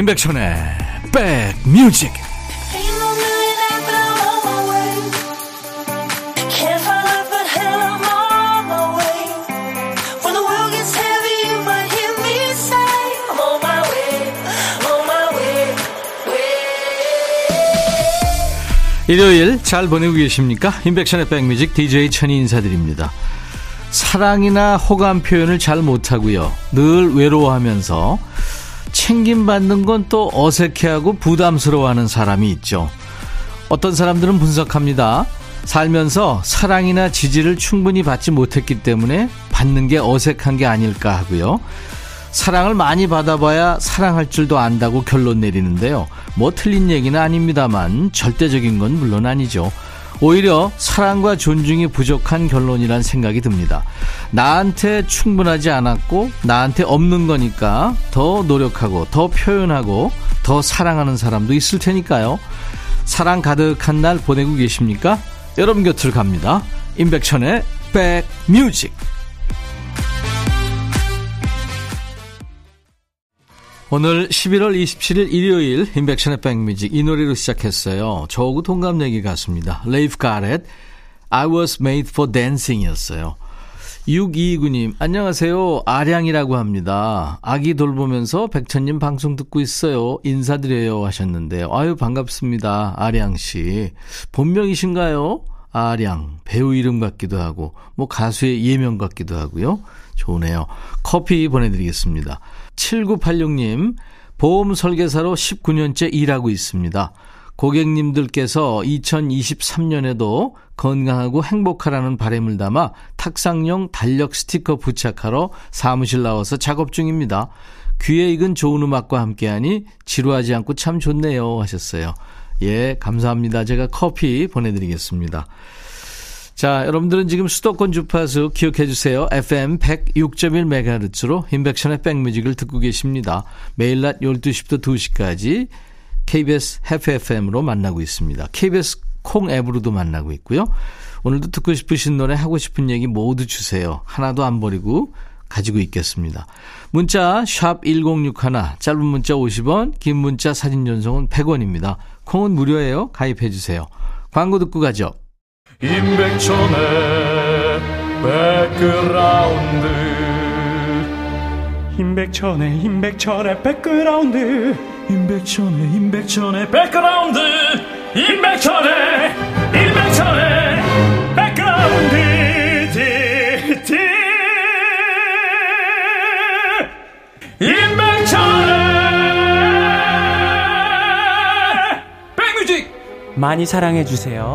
임백천의 백뮤직 일요일 잘 보내고 계십니까? 임백천의 백뮤직 DJ 천이 인사드립니다. 사랑이나 호감 표현을 잘 못하고요. 늘 외로워하면서 챙김받는 건 또 어색해하고 부담스러워하는 사람이 있죠. 어떤 사람들은 분석합니다. 살면서 사랑이나 지지를 충분히 받지 못했기 때문에 받는 게 어색한 게 아닐까 하고요. 사랑을 많이 받아봐야 사랑할 줄도 안다고 결론 내리는데요. 뭐 틀린 얘기는 아닙니다만 절대적인 건 물론 아니죠. 오히려 사랑과 존중이 부족한 결론이란 생각이 듭니다. 나한테 충분하지 않았고 나한테 없는 거니까 더 노력하고 더 표현하고 더 사랑하는 사람도 있을 테니까요. 사랑 가득한 날 보내고 계십니까? 여러분 곁으로 갑니다. 임백천의 백뮤직 오늘 11월 27일 일요일 임백천의 백뮤직 이 노래로 시작했어요. 저하고 동갑내기 같습니다. 레이프 가렛 I was made for dancing 이었어요. 6229님 안녕하세요. 아량이라고 합니다. 아기 돌보면서 백천님 방송 듣고 있어요. 인사드려요 하셨는데요. 아유 반갑습니다. 아량씨. 본명이신가요? 아량 배우 이름 같기도 하고 뭐 가수의 예명 같기도 하고요. 좋으네요. 커피 보내드리겠습니다. 7986님, 보험 설계사로 19년째 일하고 있습니다. 고객님들께서 2023년에도 건강하고 행복하라는 바램을 담아 탁상용 달력 스티커 부착하러 사무실 나와서 작업 중입니다. 귀에 익은 좋은 음악과 함께하니 지루하지 않고 참 좋네요 하셨어요. 예, 감사합니다. 제가 커피 보내드리겠습니다. 자, 여러분들은 지금 수도권 주파수 기억해 주세요. FM 106.1MHz로 인백션의 백뮤직을 듣고 계십니다. 매일 낮 12시부터 2시까지 KBS 해피FM으로 만나고 있습니다. KBS 콩 앱으로도 만나고 있고요. 오늘도 듣고 싶으신 노래 하고 싶은 얘기 모두 주세요. 하나도 안 버리고 가지고 있겠습니다. 문자 1061, 짧은 문자 50원, 긴 문자 사진 전송은 100원입니다. 콩은 무료예요. 가입해 주세요. 광고 듣고 가죠. 임백천의 백그라운드 임백천의 임백천의 백그라운드 임백천의 임백천의 백그라운드 임백천의 임백천의 많이 사랑해 주세요.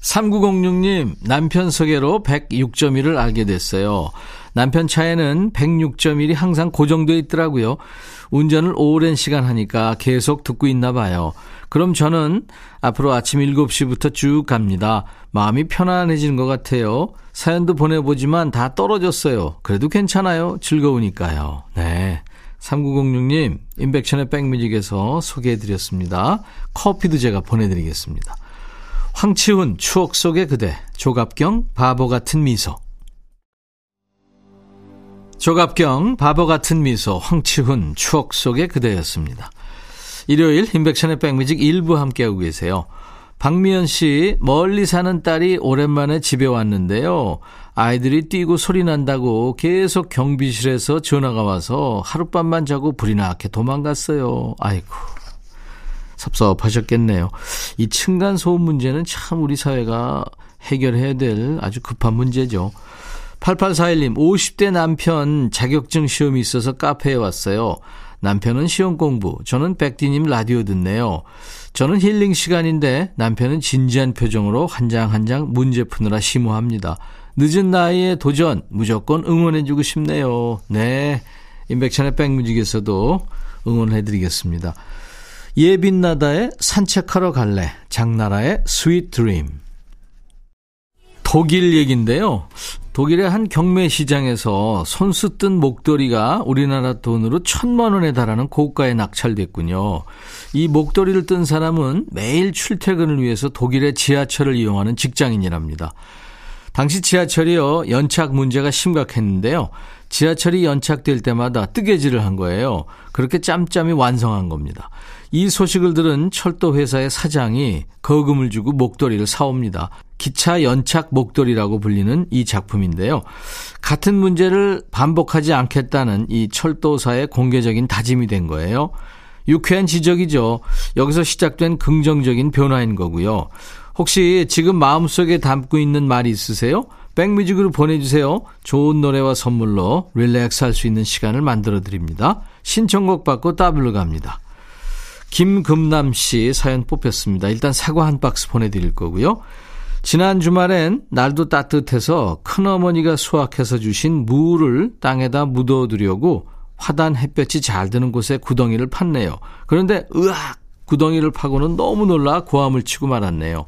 3906님, 남편 소개로 106.1을 알게 됐어요. 남편 차에는 106.1이 항상 고정되어 있더라고요. 운전을 오랜 시간 하니까 계속 듣고 있나 봐요. 그럼 저는 앞으로 아침 7시부터 쭉 갑니다. 마음이 편안해지는 것 같아요. 사연도 보내보지만 다 떨어졌어요. 그래도 괜찮아요. 즐거우니까요. 네. 3906님, 인백션의 백뮤직에서 소개해드렸습니다. 커피도 제가 보내드리겠습니다. 황치훈 추억 속의 그대 조갑경 바보 같은 미소 조갑경 바보 같은 미소 황치훈 추억 속의 그대였습니다. 일요일 인백션의 백뮤직 일부 함께하고 계세요. 박미연 씨 멀리 사는 딸이 오랜만에 집에 왔는데요. 아이들이 뛰고 소리 난다고 계속 경비실에서 전화가 와서 하룻밤만 자고 불이 나게 도망갔어요. 아이고 섭섭하셨겠네요. 이 층간 소음 문제는 참 우리 사회가 해결해야 될 아주 급한 문제죠. 8841님, 50대 남편 자격증 시험이 있어서 카페에 왔어요. 남편은 시험 공부, 저는 백디님 라디오 듣네요. 저는 힐링 시간인데 남편은 진지한 표정으로 한 장 한 장 문제 푸느라 심오합니다. 늦은 나이에 도전 무조건 응원해주고 싶네요. 네. 임백천의 백뮤직에서도 응원해드리겠습니다. 예빛나다의 산책하러 갈래, 장나라의 Sweet Dream. 독일 얘기인데요. 독일의 한 경매 시장에서 손수 뜬 목도리가 우리나라 돈으로 천만 원에 달하는 고가에 낙찰됐군요. 이 목도리를 뜬 사람은 매일 출퇴근을 위해서 독일의 지하철을 이용하는 직장인이랍니다. 당시 지하철이요, 연착 문제가 심각했는데요. 지하철이 연착될 때마다 뜨개질을 한 거예요. 그렇게 짬짬이 완성한 겁니다. 이 소식을 들은 철도 회사의 사장이 거금을 주고 목도리를 사옵니다. 기차 연착 목도리라고 불리는 이 작품인데요. 같은 문제를 반복하지 않겠다는 이 철도사의 공개적인 다짐이 된 거예요. 유쾌한 지적이죠. 여기서 시작된 긍정적인 변화인 거고요. 혹시 지금 마음속에 담고 있는 말이 있으세요? 백뮤직으로 보내주세요. 좋은 노래와 선물로 릴렉스 할 수 있는 시간을 만들어 드립니다. 신청곡 받고 따블로 갑니다. 김금남 씨 사연 뽑혔습니다. 일단 사과 한 박스 보내드릴 거고요. 지난 주말엔 날도 따뜻해서 큰어머니가 수확해서 주신 무를 땅에다 묻어두려고 화단 햇볕이 잘 드는 곳에 구덩이를 팠네요. 그런데 으악! 구덩이를 파고는 너무 놀라 고함을 치고 말았네요.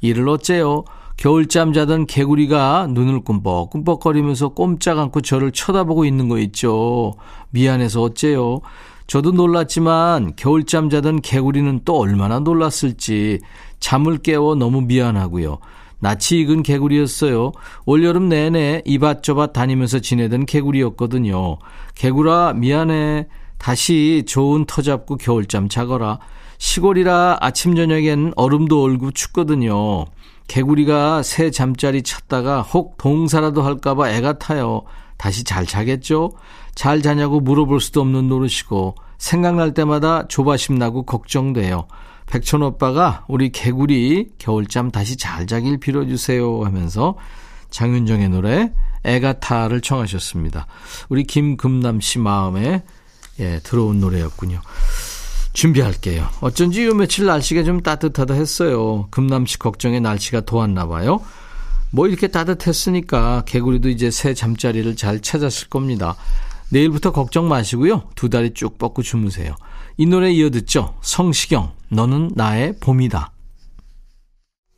이를 어째요? 겨울잠 자던 개구리가 눈을 꿈뻑꿈뻑거리면서 꼼짝 않고 저를 쳐다보고 있는 거 있죠. 미안해서 어째요? 저도 놀랐지만 겨울잠 자던 개구리는 또 얼마나 놀랐을지 잠을 깨워 너무 미안하고요. 낯이 익은 개구리였어요. 올여름 내내 이밭저밭 다니면서 지내던 개구리였거든요. 개구라 미안해. 다시 좋은 터 잡고 겨울잠 자거라. 시골이라 아침 저녁엔 얼음도 얼고 춥거든요. 개구리가 새 잠자리 찾다가 혹 동사라도 할까봐 애가 타요. 다시 잘 자겠죠? 잘 자냐고 물어볼 수도 없는 노릇이고 생각날 때마다 조바심 나고 걱정돼요. 백천 오빠가 우리 개구리 겨울잠 다시 잘 자길 빌어주세요 하면서 장윤정의 노래 애가타를 청하셨습니다. 우리 김금남 씨 마음에 예, 들어온 노래였군요. 준비할게요. 어쩐지 요 며칠 날씨가 좀 따뜻하다 했어요. 금남 씨 걱정에 날씨가 도왔나 봐요. 뭐 이렇게 따뜻했으니까 개구리도 이제 새 잠자리를 잘 찾았을 겁니다. 내일부터 걱정 마시고요. 두 다리 쭉 뻗고 주무세요. 이 노래 이어 듣죠. 성시경, 너는 나의 봄이다.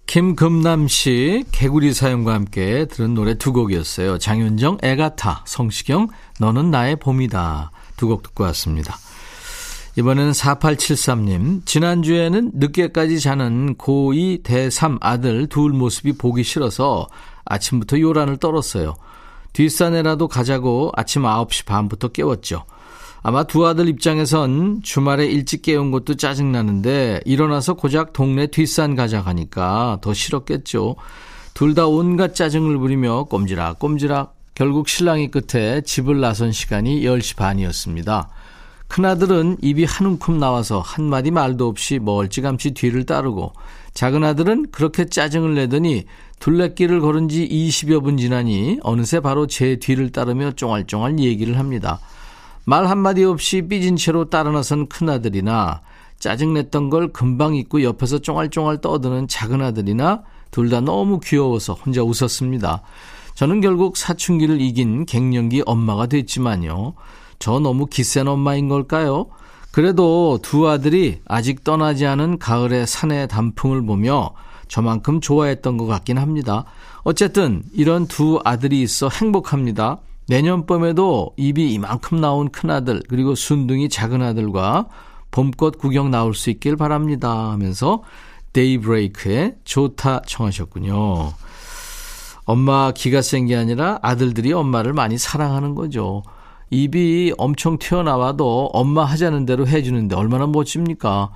김금남 씨 개구리 사연과 함께 들은 노래 두 곡이었어요. 장윤정, 애가타, 성시경, 너는 나의 봄이다. 두 곡 듣고 왔습니다. 이번에는 4873님. 지난주에는 늦게까지 자는 고2 대3 아들 둘 모습이 보기 싫어서 아침부터 요란을 떨었어요. 뒷산에라도 가자고 아침 9시 반부터 깨웠죠. 아마 두 아들 입장에선 주말에 일찍 깨운 것도 짜증나는데 일어나서 고작 동네 뒷산 가자 하니까 더 싫었겠죠. 둘 다 온갖 짜증을 부리며 꼼지락 꼼지락 결국 신랑이 끝에 집을 나선 시간이 10시 반이었습니다. 큰아들은 입이 한 움큼 나와서 한마디 말도 없이 멀찌감치 뒤를 따르고 작은 아들은 그렇게 짜증을 내더니 둘레길을 걸은 지 20여 분 지나니 어느새 바로 제 뒤를 따르며 쫑알쫑알 얘기를 합니다. 말 한마디 없이 삐진 채로 따라 나선 큰아들이나 짜증냈던 걸 금방 잊고 옆에서 쫑알쫑알 떠드는 작은 아들이나 둘 다 너무 귀여워서 혼자 웃었습니다. 저는 결국 사춘기를 이긴 갱년기 엄마가 됐지만요. 저 너무 기센 엄마인 걸까요? 그래도 두 아들이 아직 떠나지 않은 가을의 산의 단풍을 보며 저만큼 좋아했던 것 같긴 합니다. 어쨌든 이런 두 아들이 있어 행복합니다. 내년 봄에도 입이 이만큼 나온 큰아들 그리고 순둥이 작은아들과 봄꽃 구경 나올 수 있길 바랍니다 하면서 데이브레이크의 좋다 청하셨군요. 엄마 기가 센 게 아니라 아들들이 엄마를 많이 사랑하는 거죠. 입이 엄청 튀어나와도 엄마 하자는 대로 해주는데 얼마나 멋집니까?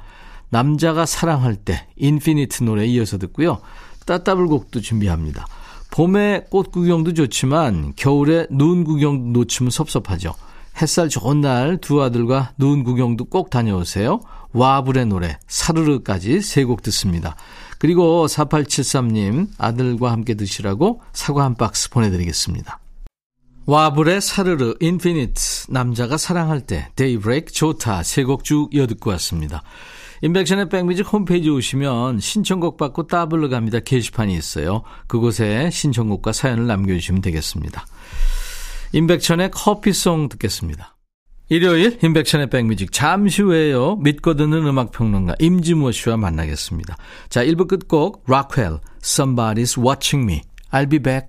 남자가 사랑할 때 인피니트 노래 이어서 듣고요. 따따블곡도 준비합니다. 봄에 꽃 구경도 좋지만 겨울에 눈 구경 놓치면 섭섭하죠. 햇살 좋은 날 두 아들과 눈 구경도 꼭 다녀오세요. 와블의 노래 사르르까지 세 곡 듣습니다. 그리고 4873님 아들과 함께 드시라고 사과 한 박스 보내드리겠습니다. 와블의 사르르, 인피니트, 남자가 사랑할 때, 데이브레이크, 좋다, 세 곡 쭉 이어듣고 왔습니다. 임백천의 백뮤직 홈페이지 오시면 신청곡 받고 따블로 갑니다. 게시판이 있어요. 그곳에 신청곡과 사연을 남겨주시면 되겠습니다. 임백천의 커피송 듣겠습니다. 일요일 인백천의 백뮤직 잠시 후에요. 믿고 듣는 음악평론가 임지모 씨와 만나겠습니다. 자 1부 끝곡 락웰 Somebody's Watching Me I'll be back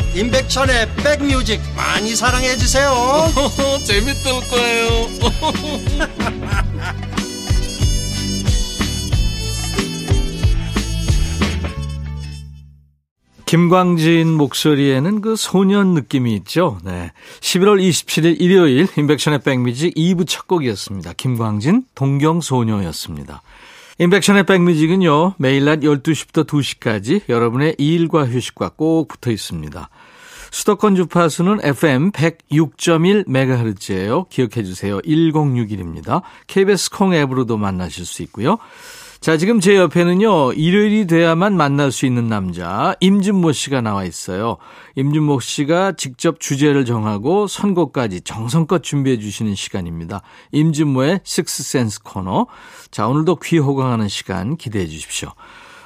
임백천의 백뮤직 많이 사랑해 주세요 재밌을 거예요 김광진 목소리에는 그 소년 느낌이 있죠. 네. 11월 27일 일요일 인백션의 백뮤직 2부 첫 곡이었습니다. 김광진 동경소녀였습니다. 인백션의 백뮤직은요. 매일 낮 12시부터 2시까지 여러분의 일과 휴식과 꼭 붙어 있습니다. 수도권 주파수는 FM 106.1MHz예요. 기억해 주세요. 1061입니다. KBS 콩 앱으로도 만나실 수 있고요. 자, 지금 제 옆에는요, 일요일이 돼야만 만날 수 있는 남자, 임진모 씨가 나와 있어요. 임진모 씨가 직접 주제를 정하고 선곡까지 정성껏 준비해 주시는 시간입니다. 임진모의 식스센스 코너. 자, 오늘도 귀 호강하는 시간 기대해 주십시오.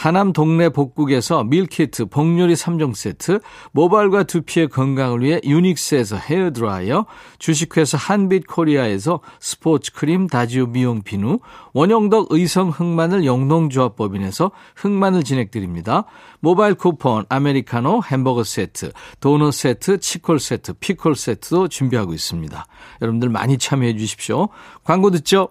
하남 동네 복국에서 밀키트 복요리 3종 세트, 모발과 두피의 건강을 위해 유닉스에서 헤어드라이어, 주식회사 한빛코리아에서 스포츠 크림 다지오 미용 비누, 원형덕 의성 흑마늘 영농조합법인에서 흑마늘 진행드립니다. 모바일 쿠폰, 아메리카노, 햄버거 세트, 도넛 세트, 치콜 세트, 피콜 세트도 준비하고 있습니다. 여러분들 많이 참여해 주십시오. 광고 듣죠?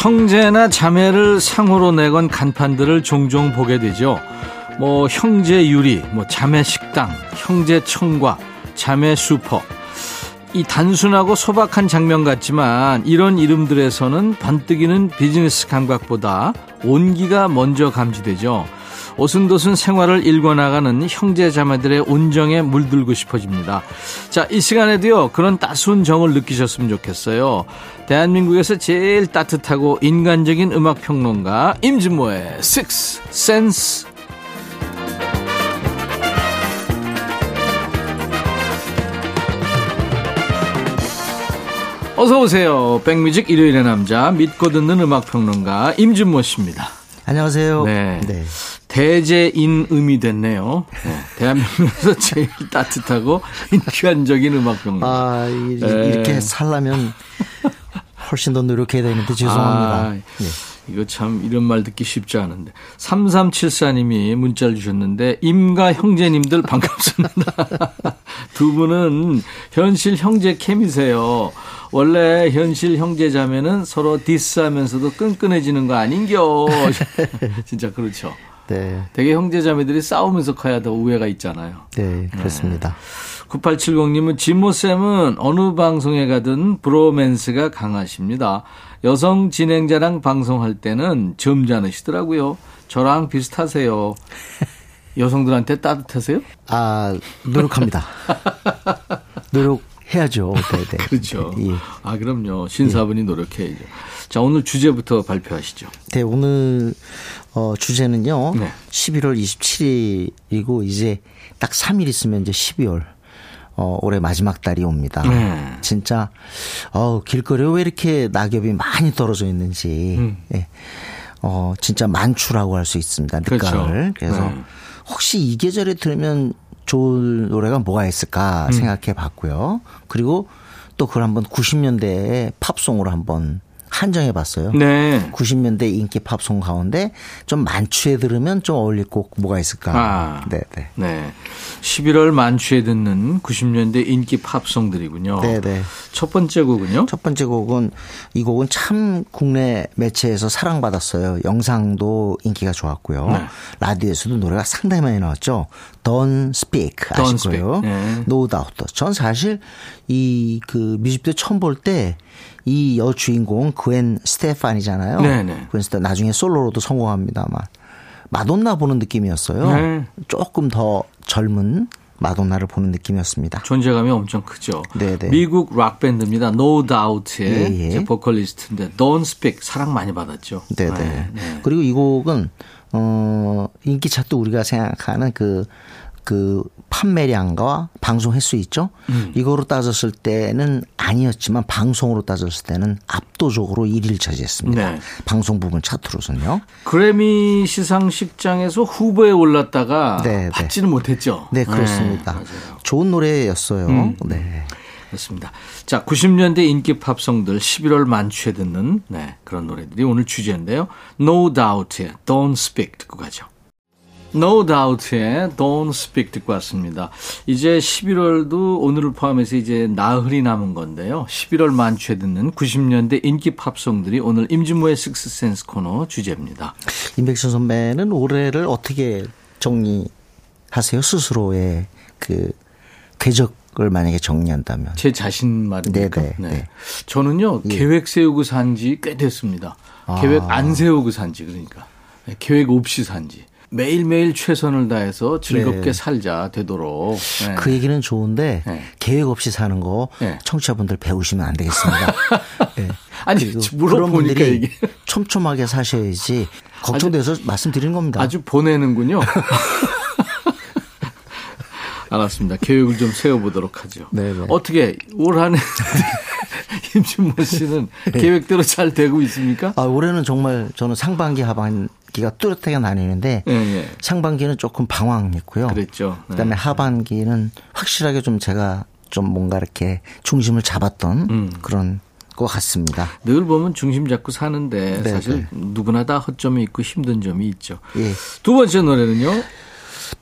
형제나 자매를 상으로 내건 간판들을 종종 보게 되죠. 뭐 형제 유리, 뭐 자매 식당, 형제 청과, 자매 슈퍼. 이 단순하고 소박한 장면 같지만 이런 이름들에서는 번뜩이는 비즈니스 감각보다 온기가 먼저 감지되죠. 오순도순 생활을 일궈나가는 형제 자매들의 온정에 물들고 싶어집니다. 자, 이 시간에도요, 그런 따스운 정을 느끼셨으면 좋겠어요. 대한민국에서 제일 따뜻하고 인간적인 음악 평론가 임진모의 Six Sense. 어서 오세요. 백뮤직 일요일의 남자 믿고 듣는 음악 평론가 임진모 씨입니다. 안녕하세요. 네. 네. 대제인음이 됐네요. 네. 대한민국에서 제일 따뜻하고 인간적인 음악 평론가. 아, 이, 네. 이렇게 살려면 훨씬 더 노력해야 되는데 죄송합니다. 아, 예. 이거 참 이런 말 듣기 쉽지 않은데. 3374님이 문자를 주셨는데 임가 형제님들 반갑습니다. 두 분은 현실 형제 캠이세요. 원래 현실 형제 자매는 서로 디스하면서도 끈끈해지는 거 아닌겨. 진짜 그렇죠. 네. 되게 형제 자매들이 싸우면서 커야 더 우애가 있잖아요. 네, 그렇습니다. 9870님은 진모쌤은 어느 방송에 가든 브로맨스가 강하십니다. 여성 진행자랑 방송할 때는 점잖으시더라고요. 저랑 비슷하세요. 여성들한테 따뜻하세요? 아, 노력합니다. 노력 해야죠. 네, 네. 그렇죠. 예. 아, 그럼요. 신사분이 노력해야죠. 자, 오늘 주제부터 발표하시죠. 네, 오늘 어, 주제는요. 네. 11월 27일이고 이제 딱 3일 있으면 이제 12월. 어, 올해 마지막 달이 옵니다. 네. 진짜 어, 길거리에 왜 이렇게 낙엽이 많이 떨어져 있는지. 음. 예. 어, 진짜 만추라고 할 수 있습니다. 그렇죠. 늦가을. 그래서 네. 혹시 이 계절에 들으면 좋을 노래가 뭐가 있을까 음. 생각해 봤고요. 그리고 또 그걸 한번 90년대의 팝송으로 한번 한정해 봤어요. 네. 90년대 인기 팝송 가운데 좀 만추에 들으면 좀 어울릴 곡 뭐가 있을까? 아. 네, 네. 네. 11월 만추에 듣는 90년대 인기 팝송들이군요. 네, 네. 첫 번째 곡은요? 첫 번째 곡은 이 곡은 참 국내 매체에서 사랑받았어요. 영상도 인기가 좋았고요. 네. 라디오에서도 노래가 상당히 많이 나왔죠. Don't Speak 거예요. Speak. 네. No Doubt. 전 사실 이 그 뮤직비디오 처음 볼 때 이 여주인공 그웬 스테파니잖아요. 네 네. 그웬 스테 나중에 솔로로도 성공합니다만 마돈나 보는 느낌이었어요. 네. 조금 더 젊은 마돈나를 보는 느낌이었습니다. 존재감이 엄청 크죠. 네네. 미국 락 밴드입니다. No Doubt의 예, 예. 보컬리스트인데 Don't Speak 사랑 많이 받았죠. 네네. 네, 네. 그리고 이 곡은 어 인기 차트 우리가 생각하는 그 그 판매량과 방송 횟수 있죠. 음. 이거로 따졌을 때는 아니었지만 방송으로 따졌을 때는 압도적으로 1위를 차지했습니다. 네. 방송 부분 차트로서는요. 그래미 시상식장에서 후보에 올랐다가 네, 네. 받지는 못했죠. 네, 그렇습니다. 음. 좋은 노래였어요. 네. 그렇습니다. 자, 90년대 인기 팝송들 11월 만추에 듣는 네, 그런 노래들이 오늘 주제인데요. No Doubt의 Don't Speak 듣고 가죠. No Doubt의 Don't Speak 듣고 왔습니다. 이제 11월도 오늘을 포함해서 이제 나흘이 남은 건데요. 11월 만추에 듣는 90년대 인기 팝송들이 오늘 임진모의 식스센스 코너 주제입니다. 임백천 선배는 올해를 어떻게 정리하세요? 스스로의 그 궤적을 만약에 정리한다면. 제 자신 말입니까? 네네, 네. 예. 저는요 계획 세우고 산 지 꽤 됐습니다. 계획 안 세우고 산 지 그러니까 네, 계획 없이 산지 매일 매일 최선을 다해서 즐겁게 네. 살자 되도록. 네. 그 얘기는 좋은데 네. 계획 없이 사는 거 네. 청취자분들 배우시면 안 되겠습니다. 네. 아니, 그런 분들이 이게. 촘촘하게 사셔야지 걱정돼서 말씀드리는 겁니다. 아주 보내는군요. 알았습니다. 계획을 좀 세워보도록 하죠. 네네. 어떻게 올 한해 임준모 씨는 계획대로 잘 되고 있습니까? 아, 올해는 정말 저는 상반기 하반기가 뚜렷하게 나뉘는데 예, 예. 상반기는 조금 방황했고요. 그랬죠. 네. 그다음에 하반기는 확실하게 좀 제가 좀 뭔가 이렇게 중심을 잡았던 음. 그런 것 같습니다. 늘 보면 중심 잡고 사는데 네, 사실 네. 누구나 다 허점이 있고 힘든 점이 있죠. 예. 두 번째 노래는요.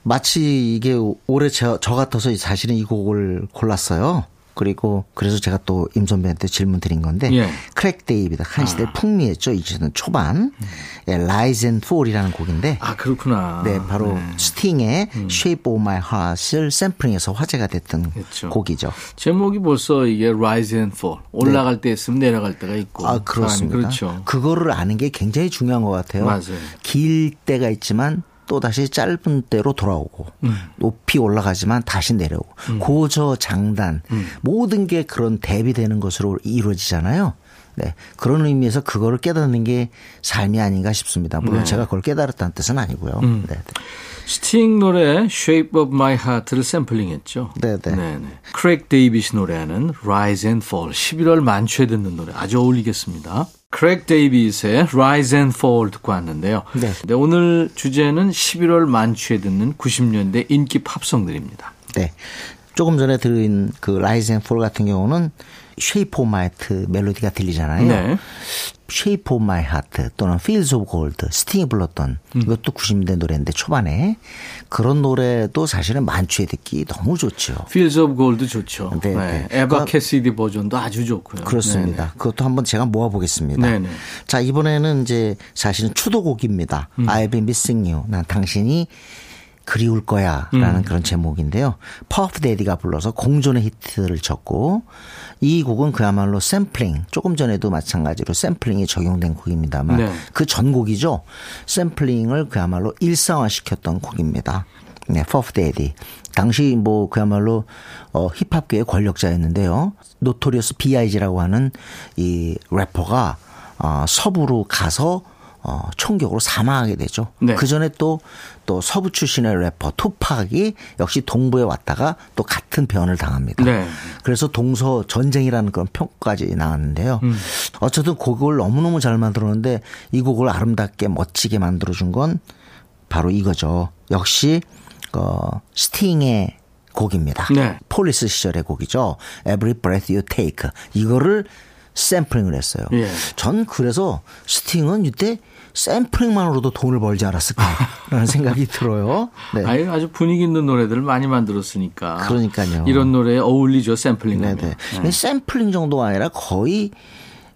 마치 이게 올해 저, 저 같아서 사실은 이 곡을 골랐어요. 그리고 그래서 제가 또 임 선배한테 질문 드린 건데 예. 크랙 데이비드 한 시대 아. 풍미했죠. 2000년 초반 예, Rise and Fall이라는 곡인데 아 그렇구나. 네 바로 네. 스팅의 Shape of My Heart을 샘플링해서 화제가 됐던 그렇죠. 곡이죠. 제목이 벌써 이게 Rise and Fall 올라갈 때 있으면 내려갈 때가 있고. 네. 아 그렇습니다. 그렇죠. 그거를 아는 게 굉장히 중요한 것 같아요. 맞아요. 길 때가 있지만 또 다시 짧은 때로 돌아오고 음. 높이 올라가지만 다시 내려오고 고저 장단 음. 모든 게 그런 대비되는 것으로 이루어지잖아요. 네 그런 의미에서 그거를 깨닫는 게 삶이 아닌가 싶습니다. 물론 네. 제가 그걸 깨달았다는 뜻은 아니고요. 음. 네, 네. 스팅 노래 Shape of My Heart를 샘플링했죠. 네네. 네네. 크랙 데이빗이 노래하는 Rise and Fall 11월 만추에 듣는 노래 아주 어울리겠습니다. 크랙 데이빗의 Rise and Fall 듣고 왔는데요. 네. 오늘 주제는 11월 만추에 듣는 90년대 인기 팝송들입니다. 네. 조금 전에 들은 그 Rise and Fall 같은 경우는 Shape of My Heart 멜로디가 들리잖아요. 네. Shape of My Heart 또는 Fields of Gold 스팅이 불렀던 음. 이것도 90년대 노래인데 초반에 그런 노래도 사실은 만추에 듣기 너무 좋죠. Fields of Gold 좋죠. 네, 네. 네. 에바 캐시디 버전도 아주 좋고요. 그렇습니다. 그것도 한번 제가 모아 보겠습니다. 네네. 자, 이번에는 이제 사실은 추도곡입니다. 음. I'll Be Missing You. 난 당신이 그리울 거야. 라는 음. 그런 제목인데요. 퍼프 대디가 불러서 공전의 히트를 쳤고 이 곡은 그야말로 샘플링. 조금 전에도 마찬가지로 샘플링이 적용된 곡입니다만 네. 그 전곡이죠. 샘플링을 그야말로 일상화시켰던 곡입니다. 네, 퍼프 대디. 당시 뭐 그야말로 어 힙합계의 권력자였는데요. 노토리어스 B.I.G라고 하는 이 래퍼가 어 서부로 가서 어, 총격으로 사망하게 되죠. 네. 그 전에 또, 또 서부 출신의 래퍼 투팍이 역시 동부에 왔다가 또 같은 변을 당합니다. 네. 그래서 동서 전쟁이라는 그런 평가까지 나왔는데요. 어쨌든 곡을 너무너무 잘 만들었는데 이 곡을 아름답게 멋지게 만들어준 건 바로 이거죠. 역시, 어, 스팅의 곡입니다. 네. 폴리스 시절의 곡이죠. Every Breath You Take. 이거를 샘플링을 했어요. 예. 전 그래서 스팅은 이때 샘플링만으로도 돈을 벌지 않았을까라는 생각이 들어요. 네. 아유, 아주 분위기 있는 노래들을 많이 만들었으니까. 그러니까요. 이런 노래에 어울리죠, 샘플링 네네. 근데 샘플링 정도가 아니라 거의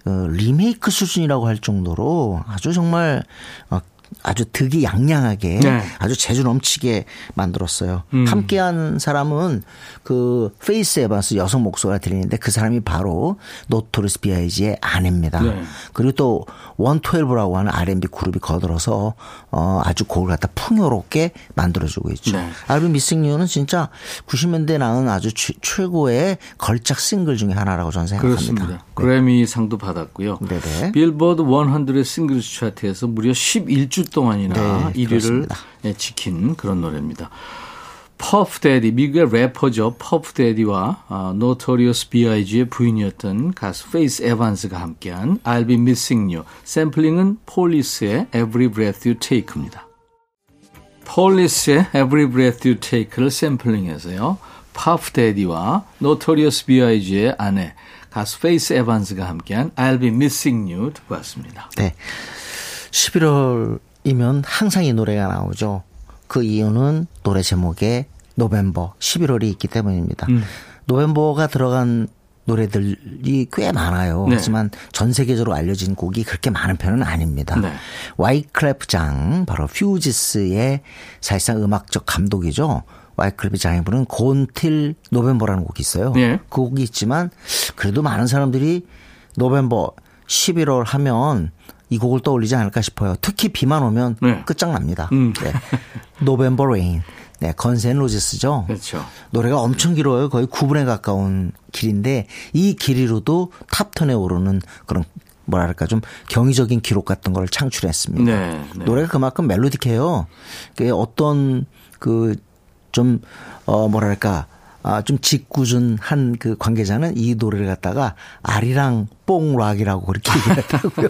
어, 리메이크 수준이라고 할 정도로 아주 정말 어, 아주 득의양양하게 네. 아주 재주 넘치게 만들었어요. 음. 함께한 사람은 그 페이스 에반스 여성 목소리가 들리는데 그 사람이 바로 노토리어스 B.I.G의 아내입니다. 네. 그리고 또 One Twelve라고 하는 R&B 그룹이 거들어서 어 아주 곡을 갖다 풍요롭게 만들어주고 있죠. 네. I'll Be Missing You는 진짜 90년대 나온 아주 최- 최고의 걸작 싱글 중에 하나라고 저는 생각합니다. 그렇습니다. 그래미 상도 받았고요. 네네. 빌보드 100 Singles 차트에서 무려 11주 동안이나 네, 1위를 그렇습니다. 지킨 그런 노래입니다. 퍼프 대디, 미국의 래퍼죠. 퍼프 대디와 아, 노토리어스 B.I.G의 부인이었던 가수 페이스 에반스가 함께한 I'll Be Missing You. 샘플링은 폴리스의 Every Breath You Take입니다. 폴리스의 Every Breath You Take를 샘플링해서요. 퍼프 대디와 노토리어스 B.I.G의 아내 가수 페이스 에반스가 함께한 I'll Be Missing You 듣고 왔습니다. 네. 11월이면 항상 이 노래가 나오죠. 그 이유는 노래 제목에 November 11월이 있기 때문입니다. 음. November가 들어간 노래들이 꽤 많아요. 네. 하지만 전 세계적으로 알려진 곡이 그렇게 많은 편은 아닙니다. 네. 와이클래프 장 바로 퓨지스의 사실상 음악적 감독이죠. 와이클래프 장이 부른 Gone Till November라는 곡이 있어요. 네. 그 곡이 있지만 그래도 많은 사람들이 November 11월 하면 이 곡을 떠올리지 않을까 싶어요. 특히 비만 오면 네. 끝장납니다. 음. 네. November Rain. 네, Guns N' Roses죠. 그렇죠. 노래가 엄청 길어요. 거의 9분에 가까운 길인데 이 길이로도 탑10에 오르는 그런 뭐랄까 좀 경이적인 기록 같은 걸 창출했습니다. 네, 네. 노래가 그만큼 멜로디해요. 그 어떤 그 좀 어 뭐랄까 아, 좀 짓궂은 그 관계자는 이 노래를 갖다가 아리랑 뽕락이라고 그렇게 얘기했다고요.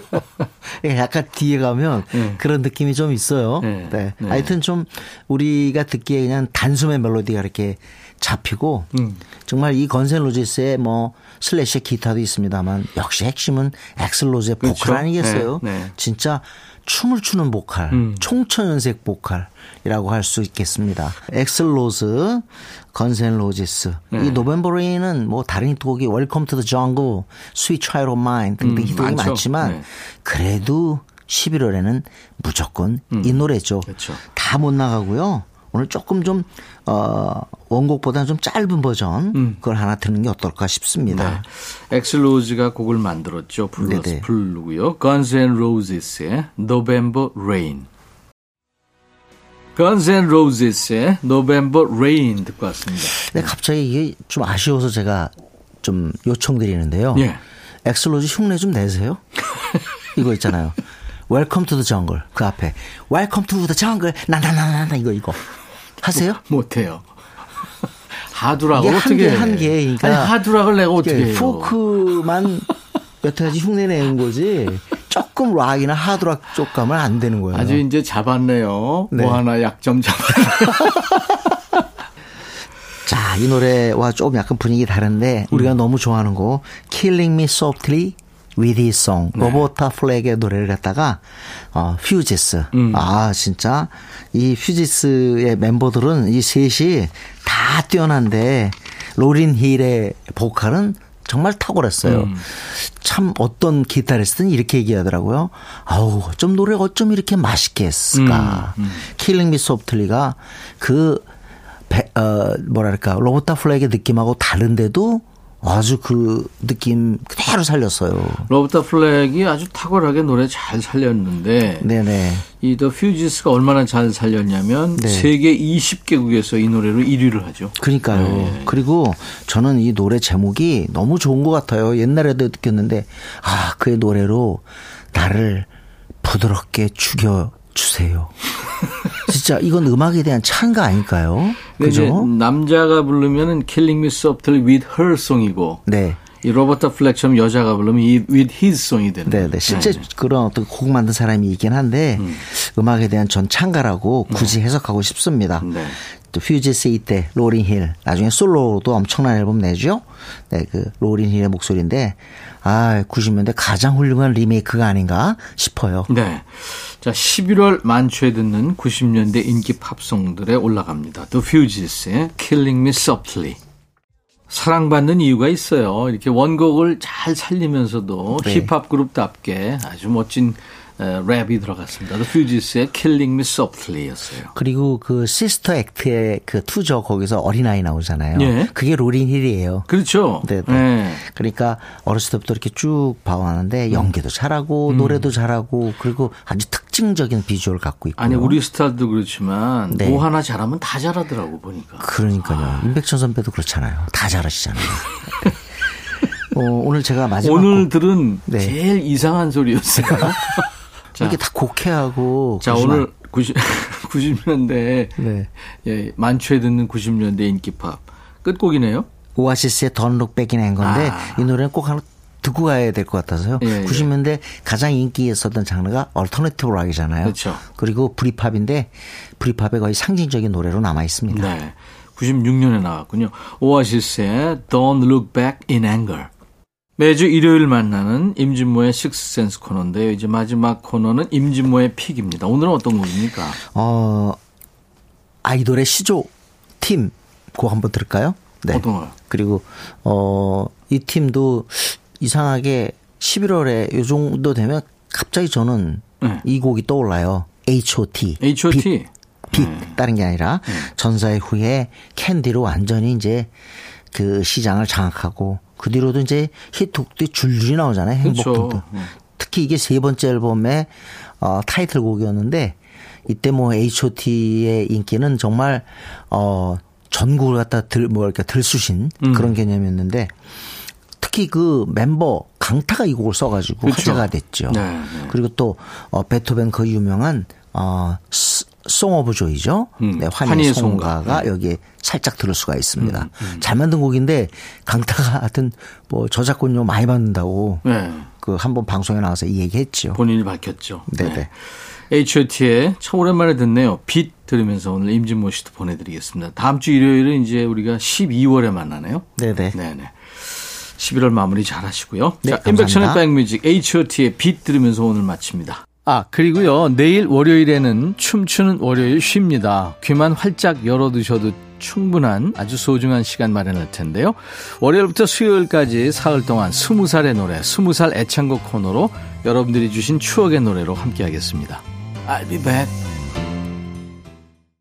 예, 약간 뒤에 가면 네. 그런 느낌이 좀 있어요. 네. 네. 네. 하여튼 좀 우리가 듣기에 그냥 단숨에 멜로디가 이렇게 잡히고 음. 정말 이 Guns N' Roses의 뭐 Slash의 기타도 있습니다만 역시 핵심은 Axl Rose의 보컬 그렇죠. 아니겠어요? 네, 네. 진짜 춤을 추는 보컬, 음. 총천연색 보컬이라고 할 수 있겠습니다. Axl Rose, Guns N' Roses. 네. 이 November Rain은 뭐 다른 히트곡이 Welcome to the Jungle, Sweet Child O' Mine 등등 음, 히트곡이. 많지만 네. 그래도 11월에는 무조건 이 노래죠. 음. 그렇죠. 다못 나가고요. 오늘 조금 좀, 어, 원곡보다는 좀 짧은 버전, 음. 그걸 하나 듣는 게 어떨까 싶습니다. 네. 엑슬로즈가 곡을 만들었죠. 불러서 네네. 부르고요. Guns N' Roses의 November Rain. Guns N' Roses의 November Rain 듣고 왔습니다. 근데 갑자기 이게 좀 아쉬워서 제가 좀 요청드리는데요. 예. 엑슬로즈 흉내 좀 내세요. 이거 있잖아요. Welcome to the Jungle 그 앞에 Welcome to the Jungle 나나나나나 이거 이거 하세요? 못해요. 하드락을 어떻게 한개 해? 한개 그러니까 아니 하드락을 내가 어떻게 해요? 포크만 여태 가지 흉내 내는 거지. 조금 락이나 하드락 쪽 가면 안 되는 거예요. 아주 이제 잡았네요. 네. 뭐 하나 약점 잡았. 자, 이 노래와 조금 약간 분위기 다른데 음. 우리가 너무 좋아하는 곡 Killing Me Softly Song 네. 로버타 플렉의 노래를 갖다가 어 퓨지스 음. 아 진짜 이 퓨지스의 멤버들은 이 셋이 다 뛰어난데 로린 힐의 보컬은 정말 탁월했어요. 음. 참 어떤 기타리스트는 이렇게 얘기하더라고요. 아우 좀 노래 어쩜 이렇게 맛있게 했을까. 음, Killing Me Softly가 그 배- 어, 뭐랄까, 로버타 플렉의 느낌하고 다른데도 아주 그 느낌 그대로 살렸어요. 로버타 플렉이 아주 탁월하게 노래 잘 살렸는데 네네. 이 더 퓨지스가 얼마나 잘 살렸냐면 네. 세계 20개국에서 이 노래로 1위를 하죠. 그러니까요. 네. 그리고 저는 이 노래 제목이 너무 좋은 것 같아요. 옛날에도 느꼈는데, 아, 그의 노래로 나를 부드럽게 죽여 주세요. 진짜 이건 음악에 대한 찬가 아닐까요? 그죠? 남자가 부르면은 Killing Me Softly with Her Song이고 네. 이 로버타 플렉처럼 여자가 부르면 이 with His Song이 되는 네. 네. 실제 그런 어떤 곡 만든 사람이 있긴 한데 음. 악에 대한 전 찬가라고 굳이 해석하고 싶습니다. 네. 또 퓨지스 이때 로린 힐 나중에 솔로도 엄청난 앨범 내죠. 네, 그 로린 힐의 목소리인데 아, 90년대 가장 훌륭한 리메이크가 아닌가 싶어요. 네. 자, 11월 만초에 듣는 90년대 인기 팝송들에 올라갑니다. The Fugees의 Killing Me Softly. 사랑받는 이유가 있어요. 이렇게 원곡을 잘 살리면서도 네. 힙합 그룹답게 아주 멋진 에, 랩이 들어갔습니다. The Fugees의 Killing Me Softly였어요. 그리고 그 Sister Act의 그 two죠 거기서 어린아이 나오잖아요. 예. 그게 로린 힐이에요. 그렇죠. 네, 네. 네. 그러니까 어렸을 때부터 이렇게 쭉 봐왔는데 연기도 잘하고 노래도 잘하고 그리고 아주 특징적인 비주얼 갖고 있고. 아니 우리 스타일도 그렇지만 네. 뭐 하나 잘하면 다 잘하더라고 보니까. 그러니까요. 임백천 선배도 그렇잖아요. 다 잘하시잖아요. 어, 오늘 제가 마지막 오늘 곡, 들은 네. 제일 이상한 소리였어요. 자, 이게 다 곡해하고 자 그러지만- 오늘 90, 90년대 네. 예, 만초에 듣는 90년대 인기팝 끝곡이네요. 오아시스의 Don't Look Back in Anger인데 아. 이 노래는 꼭 하나 듣고 가야 될 것 같아서요. 예, 예. 90년대 가장 인기 있었던 장르가 얼터너티브 락이잖아요. 그렇죠. 그리고 브리팝인데 브리팝의 거의 상징적인 노래로 남아 있습니다. 네. 96년에 나왔군요. 오아시스의 Don't Look Back in Anger. 매주 일요일 만나는 임진모의 식스센스 코너인데요. 이제 마지막 코너는 임진모의 pick입니다. 오늘은 어떤 곡입니까? 어, 아이돌의 시조 팀곡 한번 들을까요? 네. 어떤 거요? 그리고 어, 이 팀도 이상하게 11월에 요 정도 되면 갑자기 저는 네. 이 곡이 떠올라요. H.O.T. H.O.T. 빛, 빛 다른 게 아니라 전사의 후에 캔디로 완전히 이제 그 시장을 장악하고 그 뒤로도 이제 히트곡들이 줄줄이 나오잖아요. 행복등등. 특히 이게 세 번째 앨범의 어, 타이틀곡이었는데 이때 뭐 H.O.T의 인기는 정말 어 전국을 갖다 들, 뭐 이렇게 들쑤신 음. 그런 개념이었는데 특히 그 멤버 강타가 이 곡을 써가지고 그렇죠. 화제가 됐죠. 네, 네. 그리고 또 어, 베토벤 그 유명한 어, Song of Joy죠. 음, 네, 송가. 송가가 여기에 살짝 들을 수가 있습니다. 잘 만든 곡인데 강타가 하여튼 뭐 저작권료 많이 받는다고 네. 그 한번 방송에 나와서 이 얘기했죠. 본인이 밝혔죠. 네네. H.O.T의 참 오랜만에 듣네요. 빛 들으면서 오늘 임진모 씨도 보내드리겠습니다. 다음 주 일요일은 이제 우리가 12월에 만나네요. 네네. 네네. 11월 마무리 잘 하시고요. 네, 자, 인백션의. 백뮤직 H.O.T의 빛 들으면서 오늘 마칩니다. 아, 그리고요. 내일 월요일에는 춤추는 월요일 쉽니다. 귀만 활짝 열어두셔도 충분한 아주 소중한 시간 마련할 텐데요. 월요일부터 수요일까지 사흘 동안 20살의 노래, 20살 애창곡 코너로 여러분들이 주신 추억의 노래로 함께 하겠습니다. I'll be back.